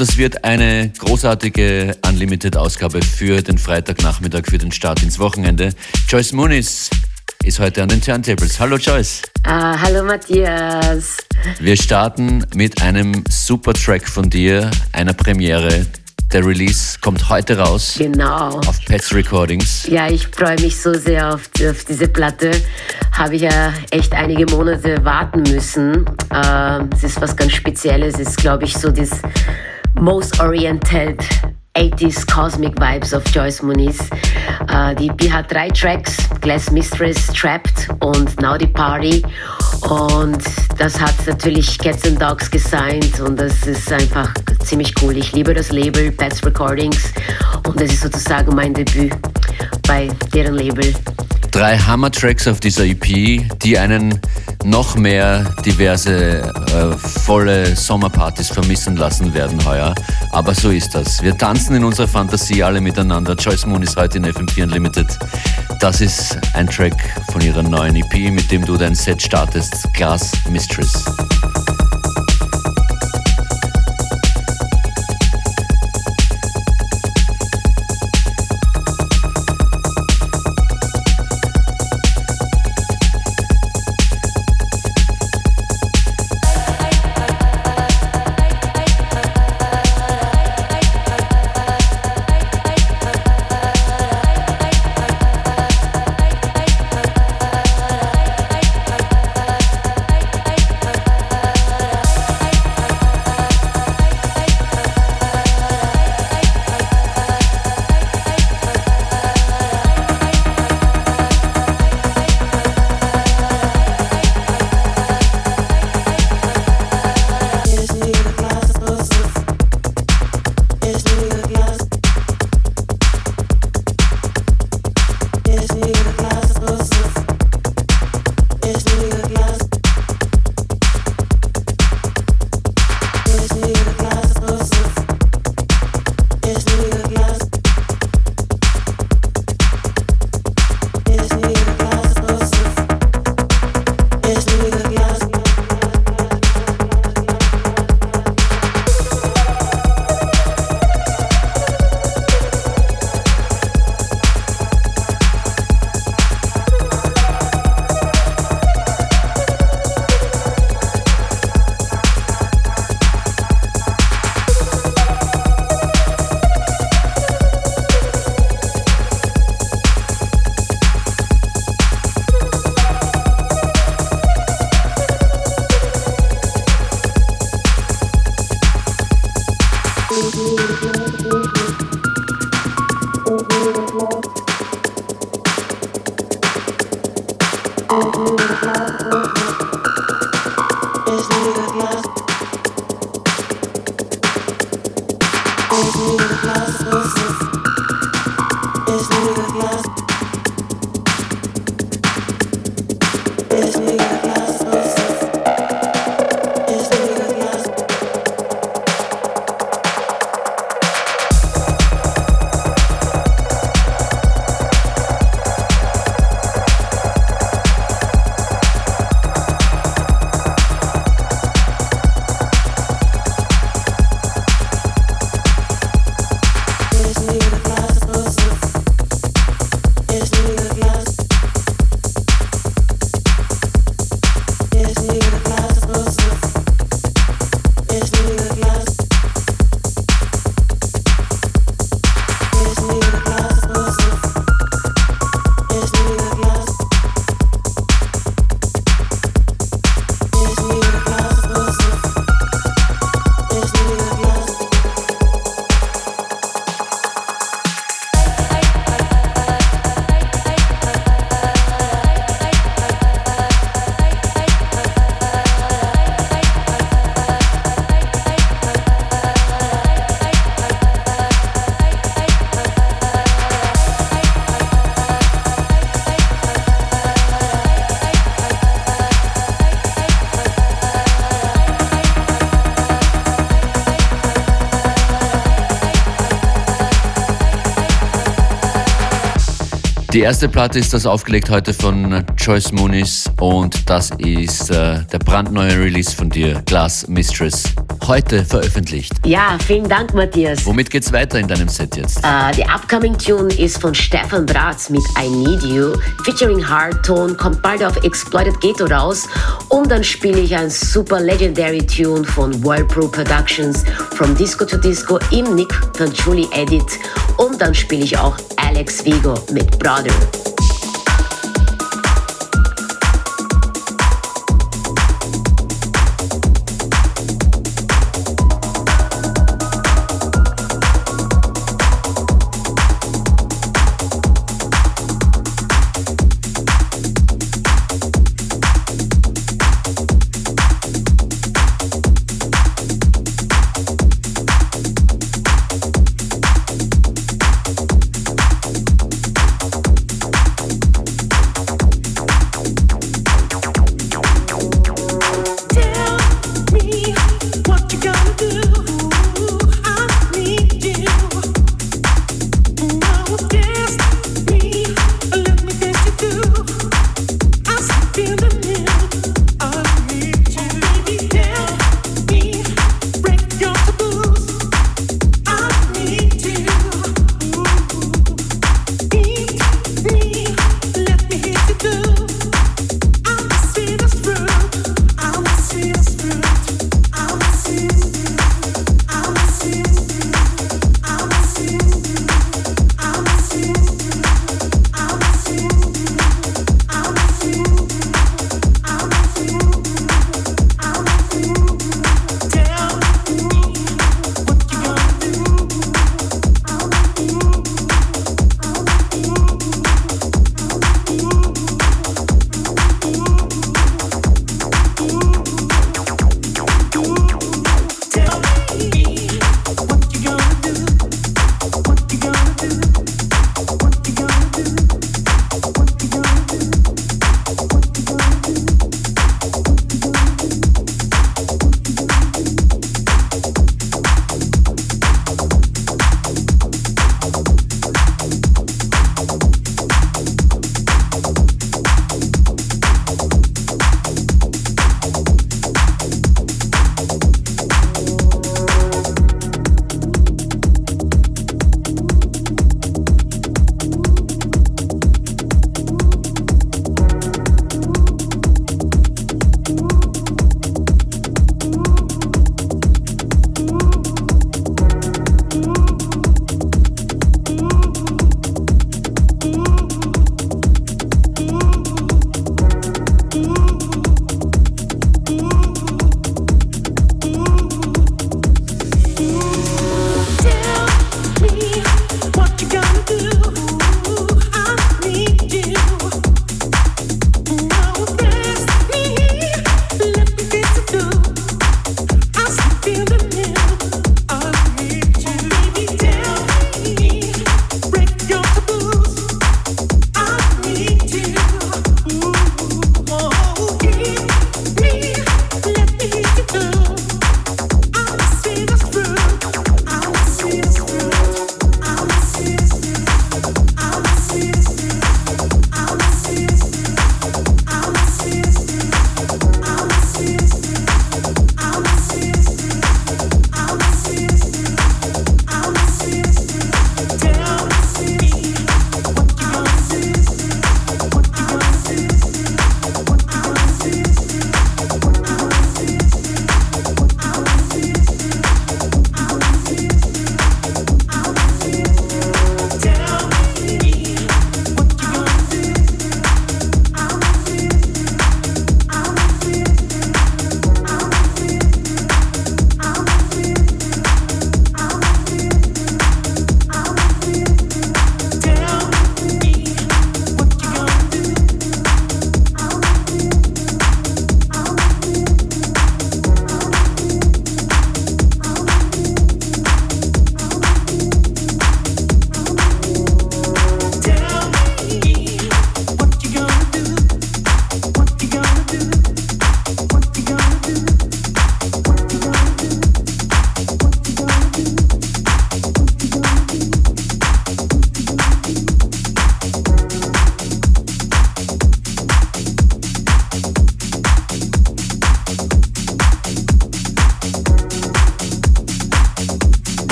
Und das wird eine großartige Unlimited-Ausgabe für den Freitagnachmittag, für den Start ins Wochenende. Joyce Muniz ist heute an den Turntables. Hallo Joyce. Ah, hallo Matthias. Wir starten mit einem super Track von dir, einer Premiere. Der Release kommt heute raus. Genau. Auf Pets Recordings. Ja, ich freue mich so sehr auf, auf diese Platte. Habe ich ja echt einige Monate warten müssen. Äh, es ist was ganz Spezielles. Es ist, glaube ich, so das most oriented 80s Cosmic Vibes of Joyce Muniz. Uh, die EP hat drei Tracks, Glass Mistress, Trapped und Now the Party. Und das hat natürlich Cats and Dogs gesigned und das ist einfach ziemlich cool. Ich liebe das Label Pets Recordings und das ist sozusagen mein Debüt bei deren Label. Drei Hammer-Tracks auf dieser EP, die einen noch mehr diverse äh, volle Sommerpartys vermissen lassen werden heuer. Aber so ist das. Wir tanzen in unserer Fantasie alle miteinander. Joyce Moon ist heute in FM4 Unlimited. Das ist ein Track von ihrer neuen EP, mit dem du dein Set startest, Glass Mistress. Is nigga glass, is nigga glass, Die erste Platte ist das aufgelegt heute von Joyce Muniz und das ist äh, der brandneue Release von dir, Glass Mistress. Heute veröffentlicht. Ja, vielen Dank, Matthias. Womit geht's weiter in deinem Set jetzt? Uh, die upcoming Tune ist von Stefan Bratz mit I Need You, featuring Hardtone, kommt bald auf Exploited Ghetto raus und dann spiele ich ein super legendary Tune von Whirlpool Productions, From Disco to Disco im Nick von Julie Edit und dann spiele ich auch Alex Vigo mit Brother. Thank you.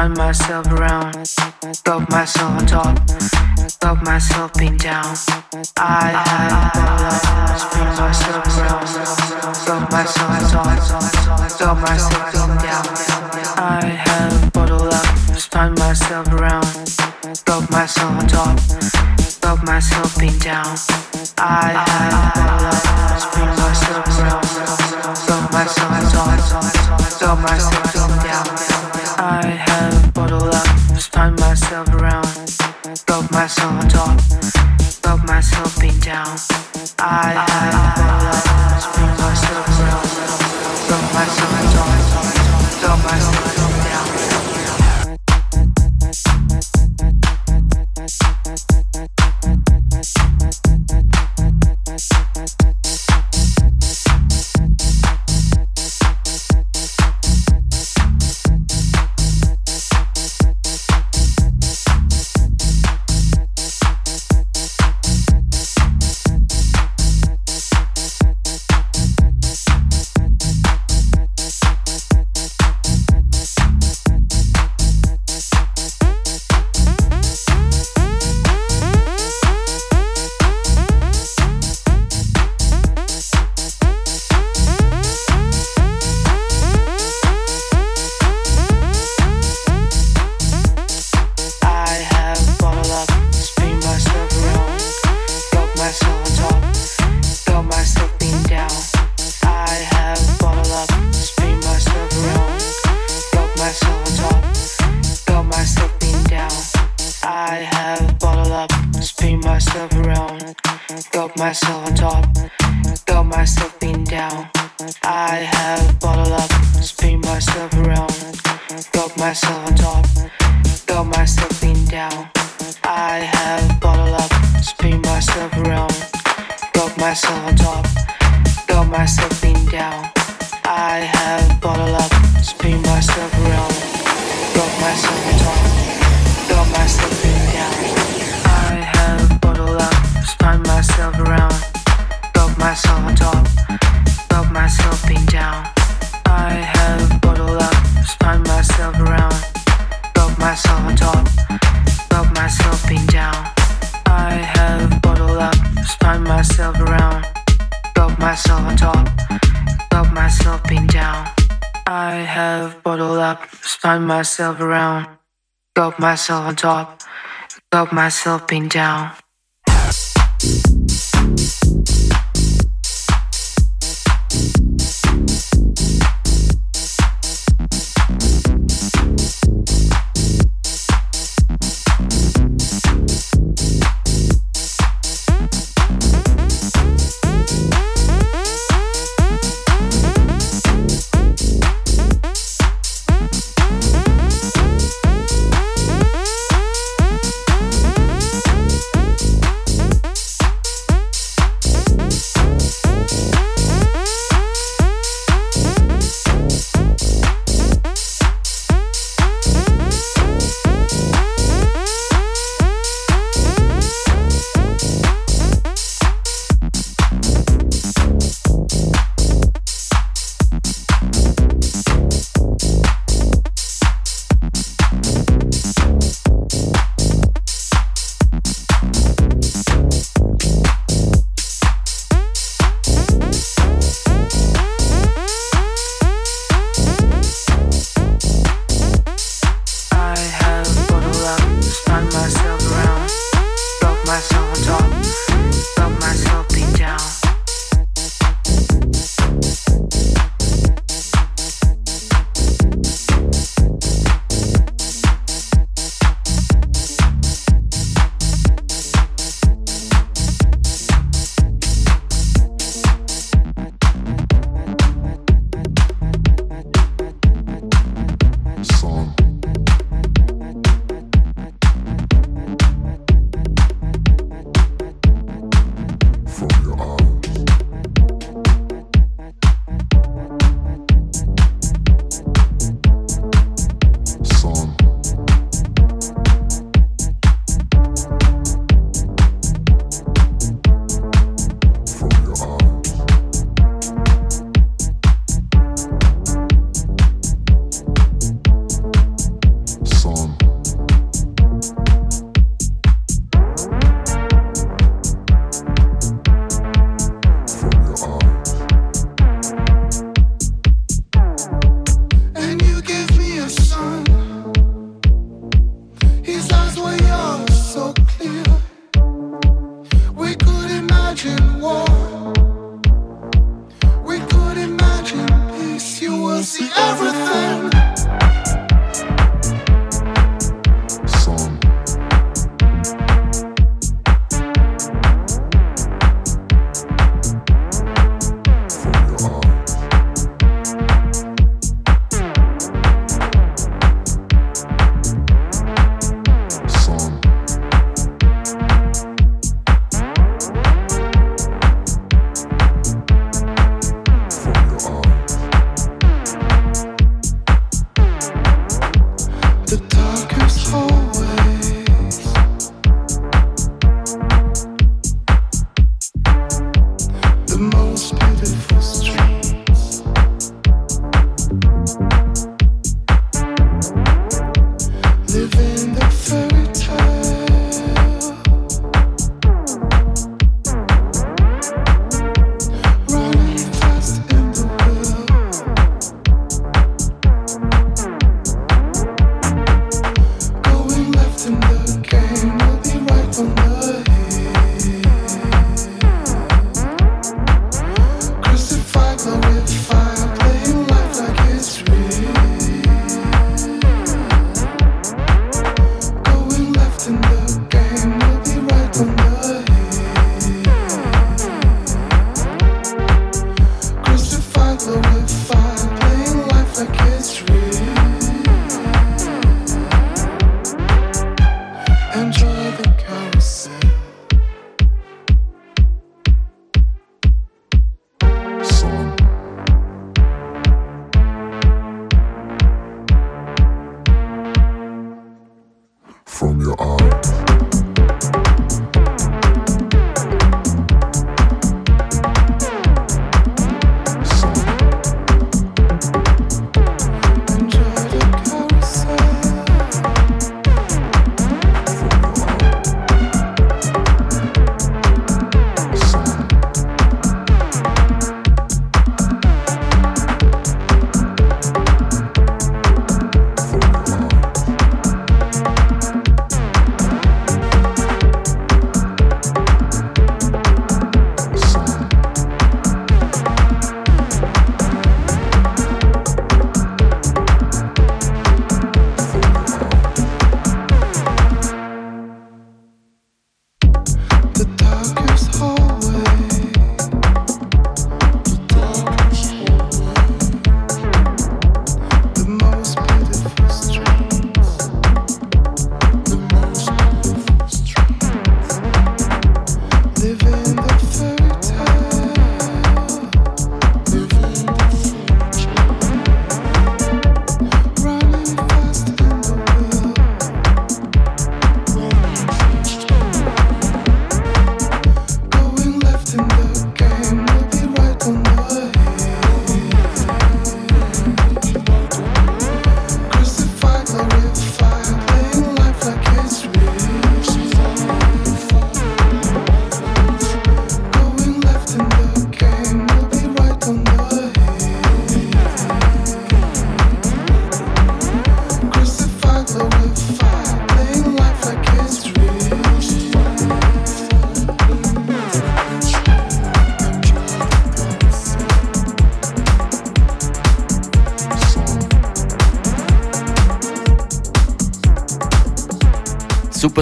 Spun myself around, got myself on top, got myself being down. I had love, spin myself around, got myself on top, got myself being down. I had a bottle up, spun myself around, got myself on top, got myself being down. I had a bottle up, spin myself around, got myself on top, got myself got myself top, got myself being down. I had up, spun myself around, got myself on top, got myself myself around, got myself on top, got myself being down.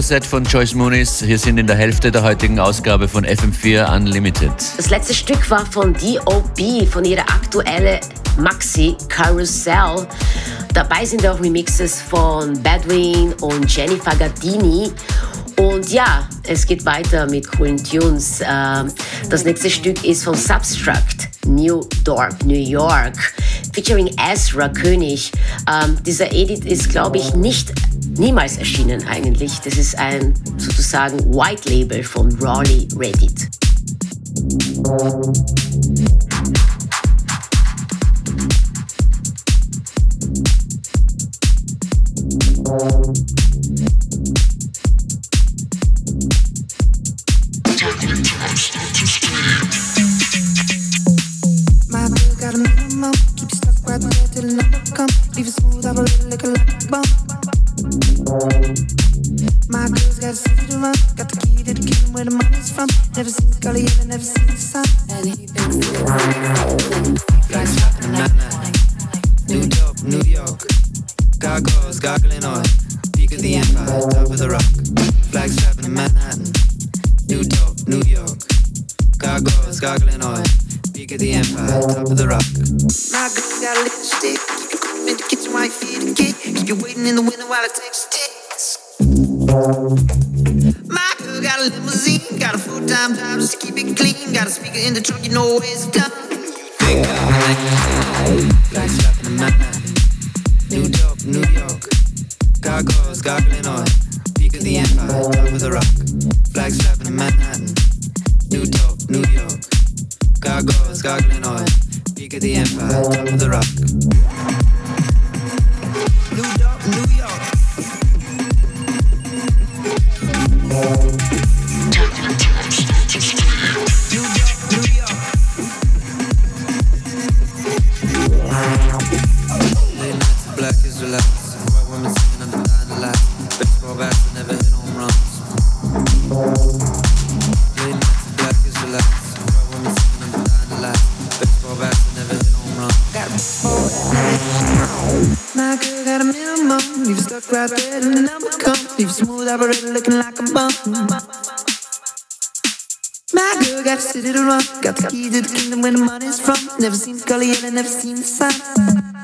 Superset von Joyce Muniz. Wir sind in der Hälfte der heutigen Ausgabe von FM4 Unlimited. Das letzte Stück war von D.O.B., von ihrer aktuellen Maxi Carousel. Dabei sind auch Remixes von Badwin und Jennifer Gardini. Und ja, es geht weiter mit coolen Tunes. Ähm, das nächste Stück ist von Substract, New Dorp, New York, featuring Ezra König. Ähm, dieser Edit ist, glaube ich, nicht niemals erschienen eigentlich. Das ist ein sozusagen White Label von Raleigh Reddit. Keep stuck right there till number come. Leave it smooth, I'm a like a light. My girls got something to run, got the key to the kingdom where the money's from. Never seen the gully, ever never seen the sun. And he thinks Like shopping at night. New York, New York. Gargoyles gargling on. always to the rock. Got the key to the kingdom where the money's from. Never seen Scully and I never seen the sun.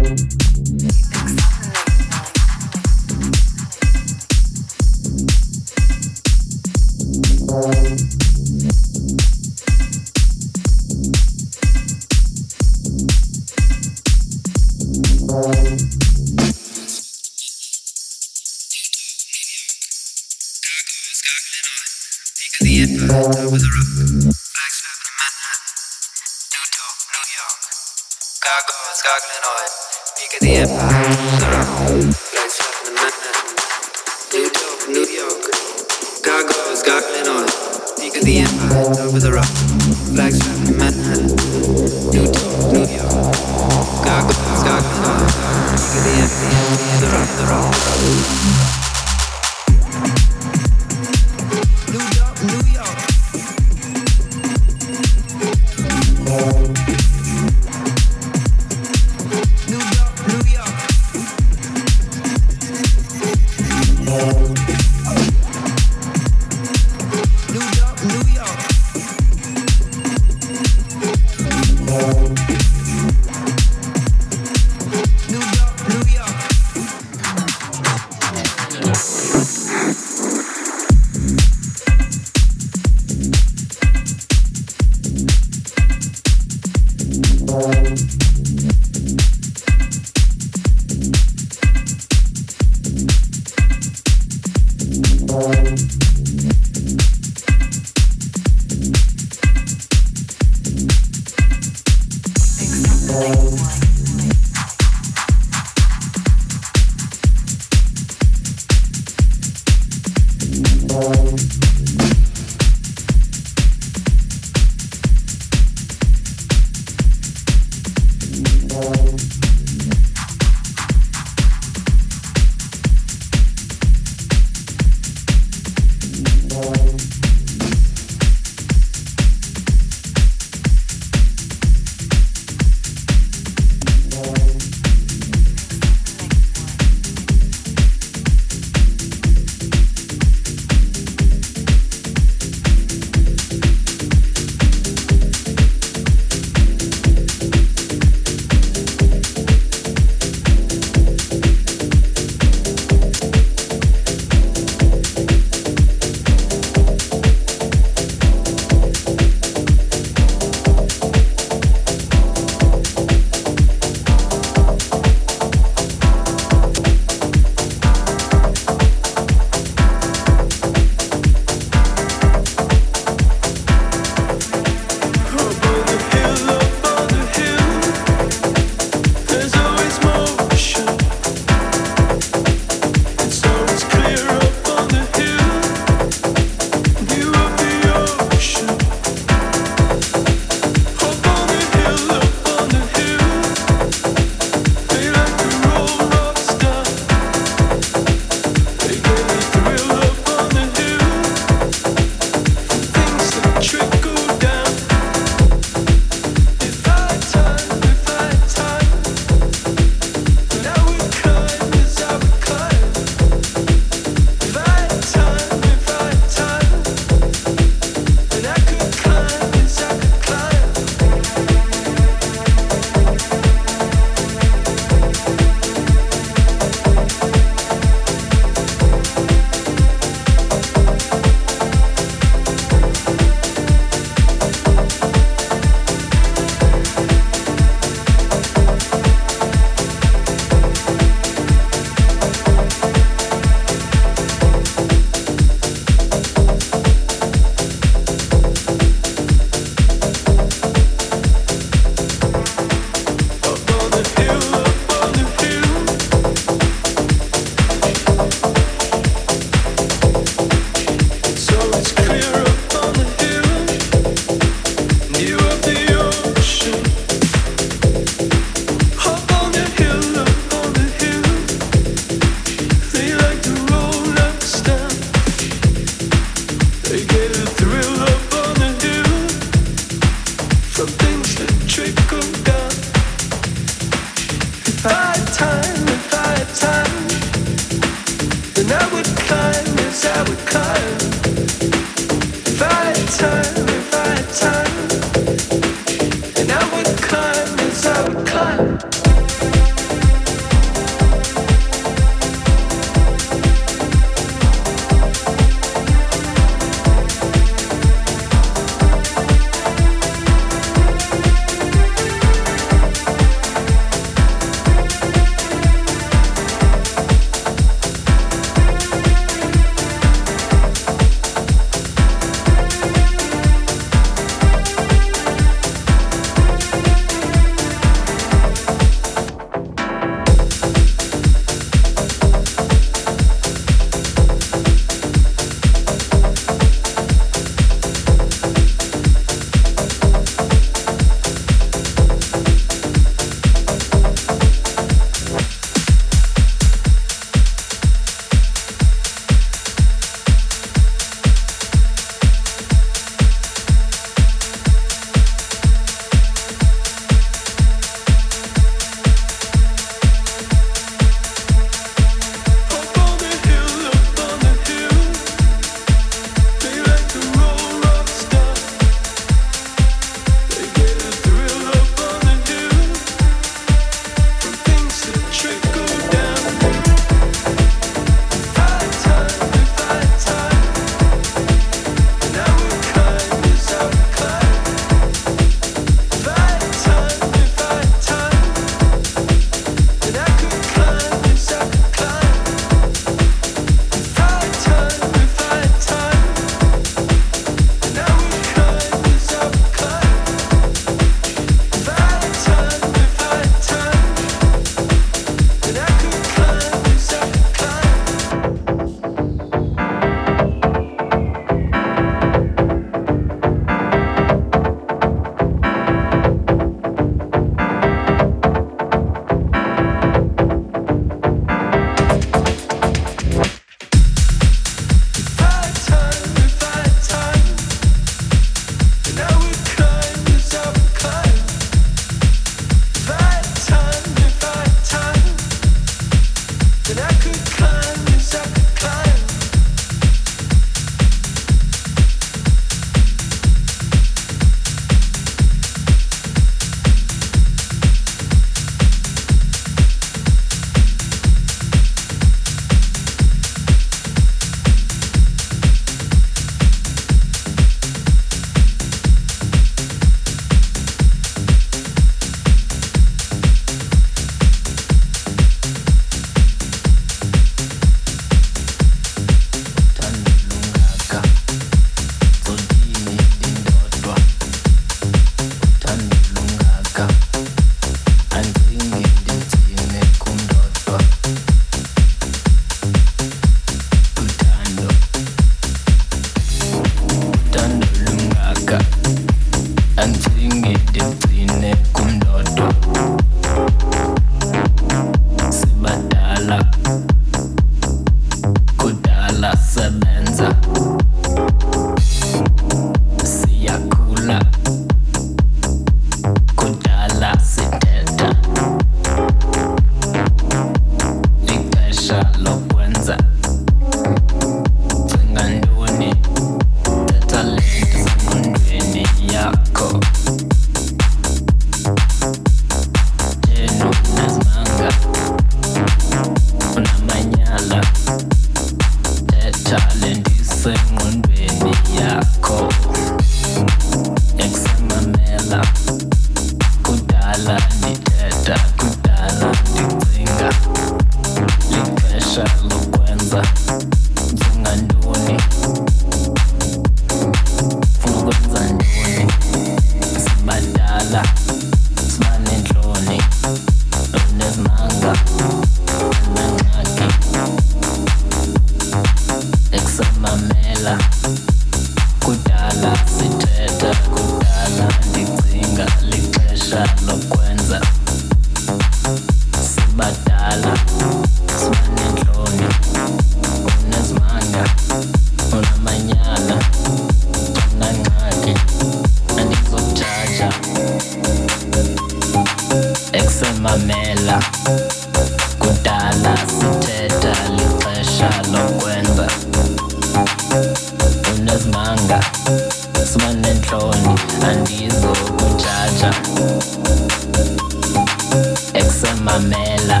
mamela.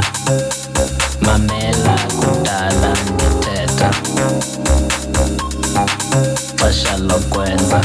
Mamela kudala ngethetha. Xesha lokwenza.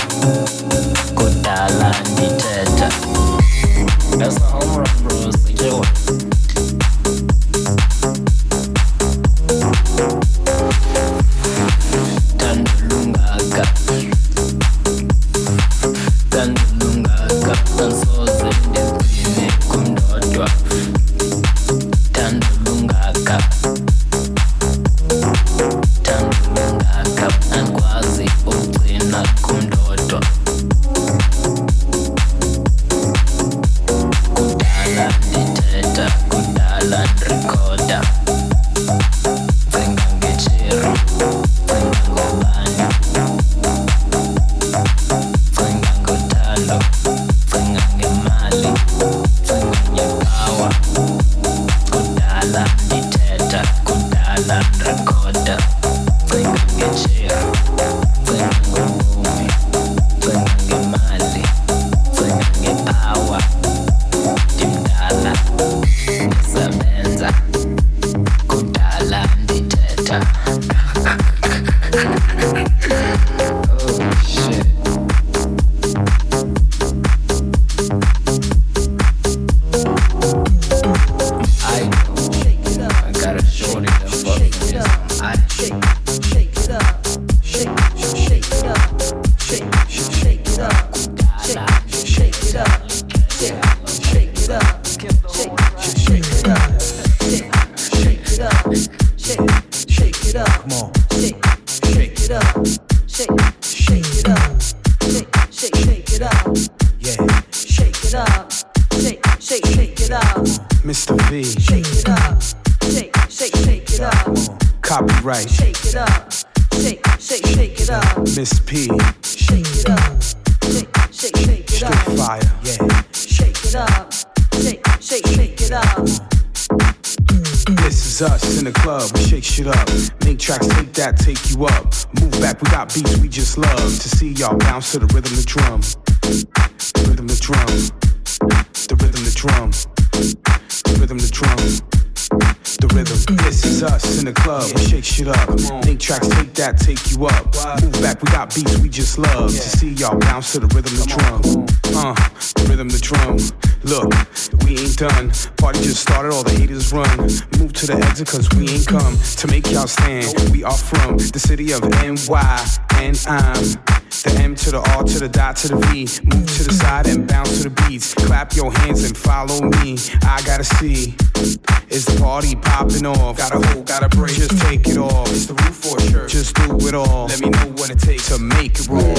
To see y'all bounce to the rhythm, the drum. The rhythm, the drum. The rhythm, the drum. The rhythm, the drum. The rhythm. This is us in the club. We shake shit up. Make tracks, take that, take you up. Move back, we got beats we just love. To see y'all bounce to the rhythm, the drum. Uh, the rhythm, the drum. Look, we ain't done. Party just started, all the haters run. Move to the exit, cause we ain't come to make y'all stand. We are from the city of NY, and I'm The M to the R to the dot to the V. Move to the side and bounce to the beats. Clap your hands and follow me. I gotta see. Is the party popping off? Gotta hold, gotta break. Just take it off. It's the roof a shirt. Just do it all. Let me know what it takes to make it roll.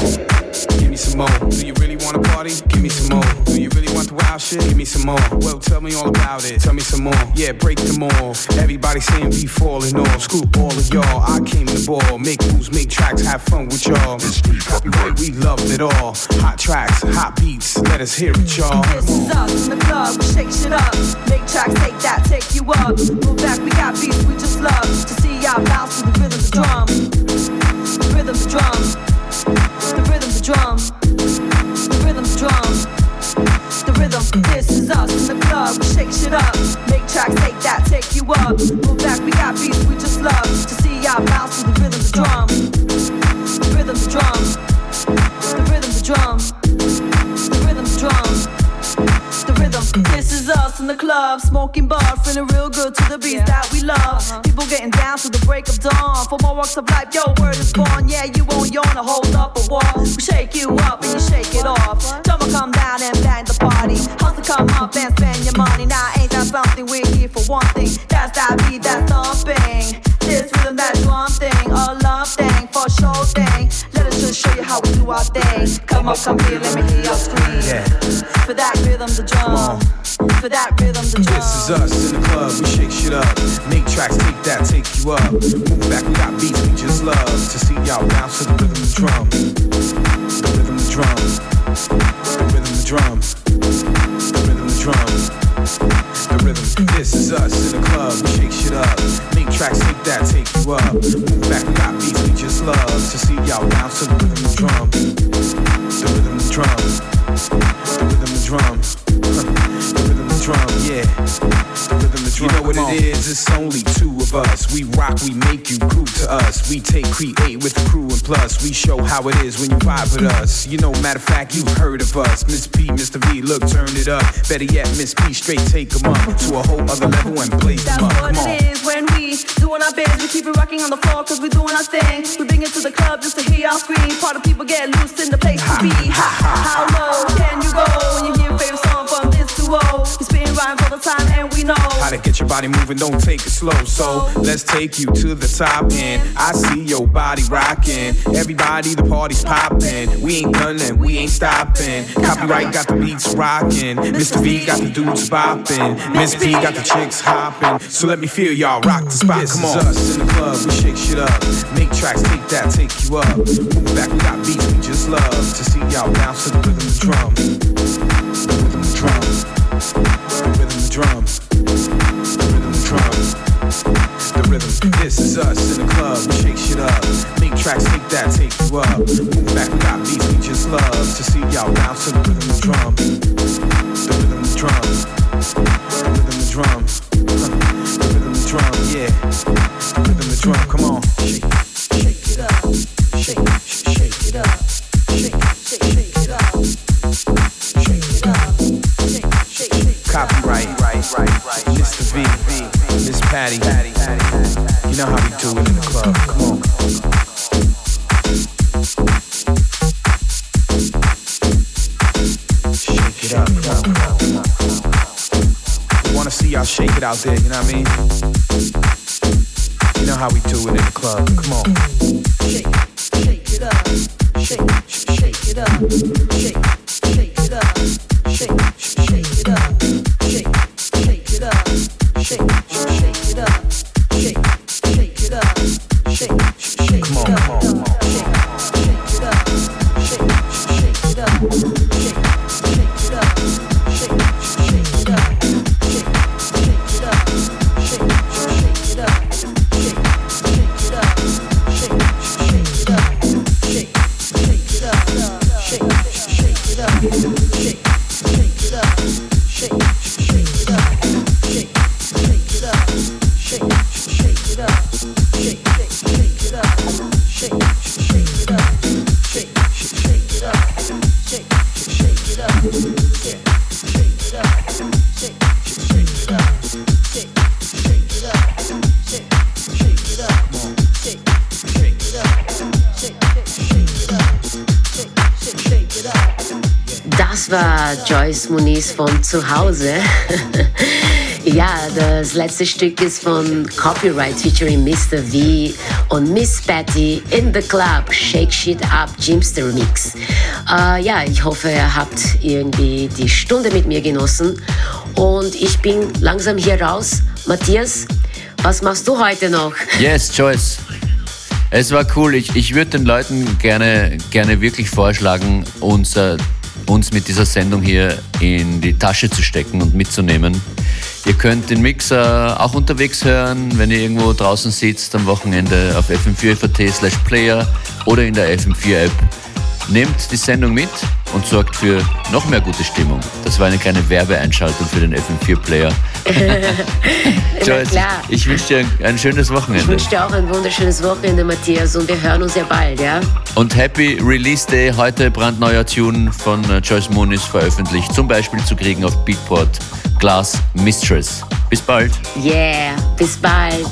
Give me some more. Do you really wanna party? Give me some more. Do you really want the wild shit? Give me some more. Well, tell me all about it. Tell me some more. Yeah, break them all. Everybody saying we falling off. Screw all of y'all. I came to ball. Make moves, make tracks, have fun with y'all. Copyright, we loved it all. Hot tracks, hot beats. Let us hear it, y'all. This is us in the club. We shake shit up. Make tracks, take that, take you up. Move back, we got beats. We just love to see y'all bounce to the rhythm, the drum. The rhythm, the drum. The rhythm, the drum. Rhythm. This is us in the club. We shake shit up. Make tracks, take that, take you up. Move back, we got beats. We just love to see y'all bounce to the rhythm, of the drum. The rhythm, the drum. The rhythm, the drum. The rhythm, the drum. The rhythm. This is us in the club, smoking bar, feeling real good to the beats that we love. Uh-huh. People getting down to the break of dawn. For more walks of life, yo, word is born. Yeah, you won't yawn or hold up a wall. We shake you up and you shake it off. Drummer come up and spend your money. Now ain't that something we're here for one thing? That's that beat, that's thumping. This rhythm, that drum thing, a love thing, for sure thing. Let us just show you how we do our thing. Come up, come here, let me hear your scream. Yeah. For that rhythm, the drum. For that rhythm, the drum. This is us in the club, we shake shit up. Make tracks, take that, take you up. Move back, we got beats, we just love to see y'all bounce to the rhythm of drum. Us in the club, shake shit up. Make tracks, take that, take you up. Move back, got beats, we just love to see y'all bounce to the rhythm of drum. The rhythm of drum. The rhythm of drum. The rhythm of drum, yeah. You know what it is? It's only two of us. We rock, we make you groove to us. We take create with the crew and plus we show how it is when you vibe with us. You know, matter of fact, you've heard of us. Miss P, Mr. V, look, turn it up. Better yet, Miss P, straight take 'em up to a whole other level and blaze them up. what Come on. it is when we doing our biz. We keep it rocking on the floor cause we doing our thing. We bring it to the club just to hear our scream. Part of people get loose in the place to be. How low can you go when you hear favorite song from this duo? We spin rhymes all the time and we know. How to get your body moving, don't take it slow. So let's take you to the top end. I see your body rocking. Everybody, the party's popping. We ain't done and we ain't stopping. Copyright got the beats rocking. Mr. V got the dudes bopping. Miss P got the chicks hopping. So let me feel y'all rock the spot. Come on. This is us in the club, we shake shit up. Make tracks, take that, take you up. Move back, we got beats, we just love to see y'all bounce to the rhythm of. The drum. This is us in the club. We shake shit up. Make tracks, take that, take you up. Move back, we got beats, we just love to see y'all bounce to the rhythm of drum. The rhythm of drum. The rhythm of drum. The rhythm of drum, yeah. The rhythm of drum. Come on. Shake, Shake it up, shake, sh- shake it up, shake, shake, shake it up, shake it up, shake, shake, shake. copyright, right, right, right. Mr. V, Miss Patty. You know how we do it in the club. Come on. Shake it up. On. Wanna see y'all shake it out there, you know what I mean? You know how we do it in the club. Come on. Shake, shake it up, shake, sh- shake it up, shake Von zu Hause. ja, das letzte Stück ist von Copyright featuring Mr. V und Miss Patty in the Club Shake Shit Up Jimster Mix. Äh, ja, ich hoffe, ihr habt irgendwie die Stunde mit mir genossen und ich bin langsam hier raus. Matthias, was machst du heute noch? Yes, Joyce. Es war cool. Ich, ich würde den Leuten gerne, gerne wirklich vorschlagen, uns, äh, uns mit dieser Sendung hier in die Tasche zu stecken und mitzunehmen. Ihr könnt den Mixer auch unterwegs hören, wenn ihr irgendwo draußen sitzt am Wochenende auf fm4.at slash player oder in der FM4-App. Nehmt die Sendung mit und sorgt für noch mehr gute Stimmung. Das war eine kleine Werbeeinschaltung für den FM4-Player. Joyce, klar. ich wünsche dir ein, ein schönes Ich Wochenende. wünsche dir auch ein wunderschönes Wochenende, Matthias, und wir hören uns ja bald, ja? Und Happy Release Day, heute brandneuer Tune von äh, Joyce Moonis veröffentlicht, zum Beispiel zu kriegen auf Beatport Glass Mistress. Bis bald. Yeah, bis bald.